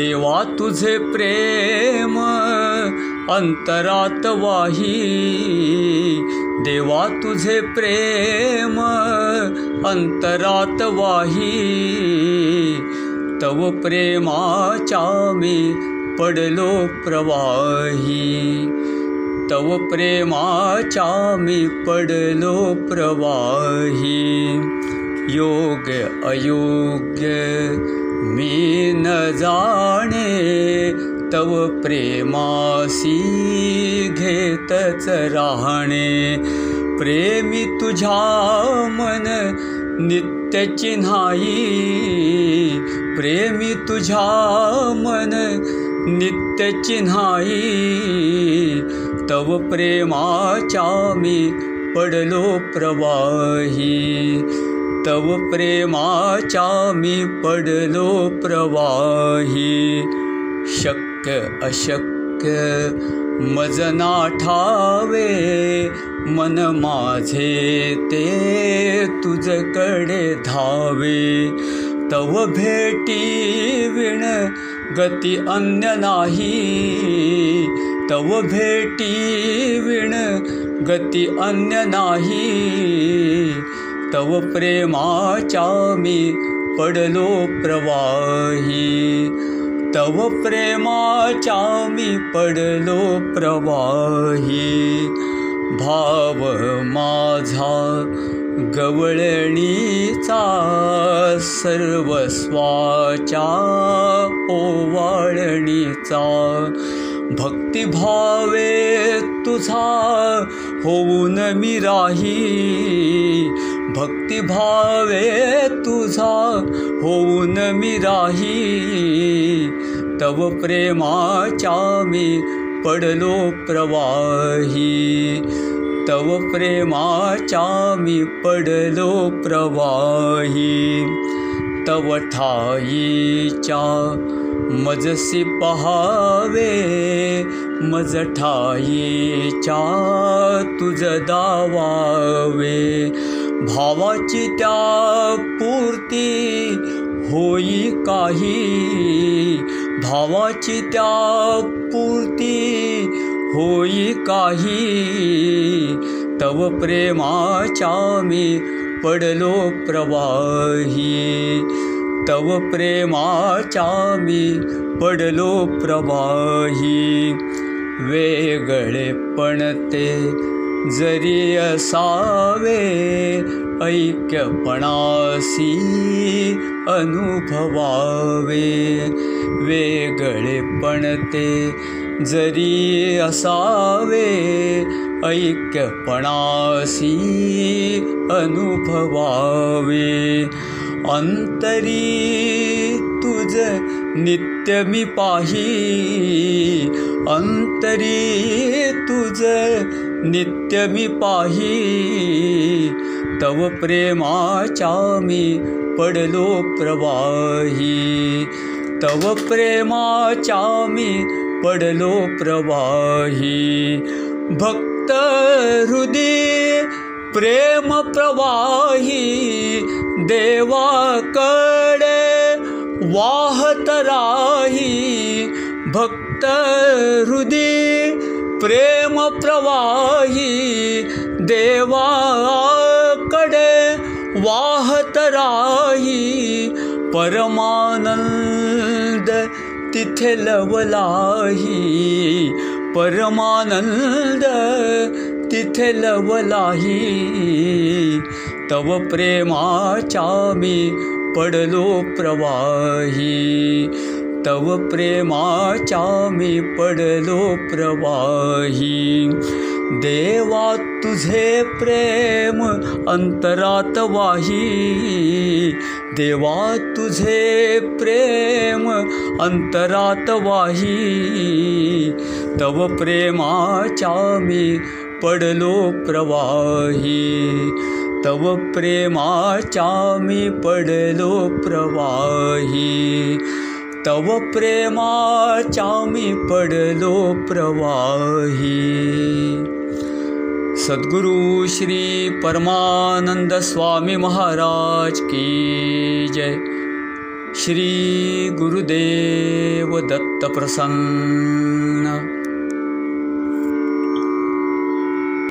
देवा तुझे प्रेम अंतरात वाही देवा तुझे प्रेम अंतरात वाही तव प्रेमाचा मी पडलो प्रवाही। तव प्रेमाचा मी पडलो प्रवाही। योग्य अयोग्य मी न जाणे तव प्रेमासी घेतच राहणे प्रेमी तुझ्या मन नित्य चिन्हाई। प्रेमी तुझ्या मन नित्य चिन्हाई। तव प्रेमाचा मी पडलो प्रवाही तव प्रेमाचा मी पडलो प्रवाही। शक्य अशक्य मजना ठावे मन माझे ते तुझकडे धावे। तव भेटी विण गती अन्य नाही। तव भेटी विण गती अन्य नाही तव प्रेमाचा मी पडलो प्रवाही। तव प्रेमाचा मी पडलो प्रवाही। भाव माझा गवळणीचा सर्वस्वाच्या ओवाळणीचा। भक्तिभावे तुझा होऊन मी राही भक्तिभावे तुझा होऊन मी राही. तव प्रेमाचा मी पडलो प्रवाही. तव प्रेमाचा मी पडलो प्रवाही. तव ठाईच्या मजसी पहावे. मज ठाईच्या तुझ दावावे भावाची त्या पूर्ती होई काही. भावाची त्या पूर्ती होई काही. तव प्रेमाच्या मी पडलो प्रवाही. तव प्रेमाच्या मी पडलो प्रवाही. वेगळे पण ते जरी असावे ऐक्यपणासी अनुभवावे। वेगळे पण ते जरी असावे ऐक्यपणासी अनुभवावे अंतरी तुझ नित्य मी पाही। तुझ नित्य मी पाही। तव प्रेमाचा मी पडलो प्रवाही। तव प्रेमाचा मी पडलो प्रवाही। भक्त हृदय प्रेम प्रवाही देवाकडे वाहत राही भक्त हृदय प्रेम प्रवाही देवाकडे वाहत राही परमानंद तिथे लवलाही परमानंद तिथे लवलाही तव प्रेमाचा मी पडलो प्रवाही। तव प्रेमाचा मी पडलो प्रवाही। देवा तुझे प्रेम अंतरात वाही देवा तुझे प्रेम अंतरात वाही तव प्रेमाचा मी पडलो प्रवाही। तव प्रेमाचा मी पडलो प्रवाही। तव प्रेमाचा मी पडलो प्रवाही। सद्गुरु श्री परमानंद स्वामी महाराज की जय। श्री गुरुदेव दत्त प्रसन्न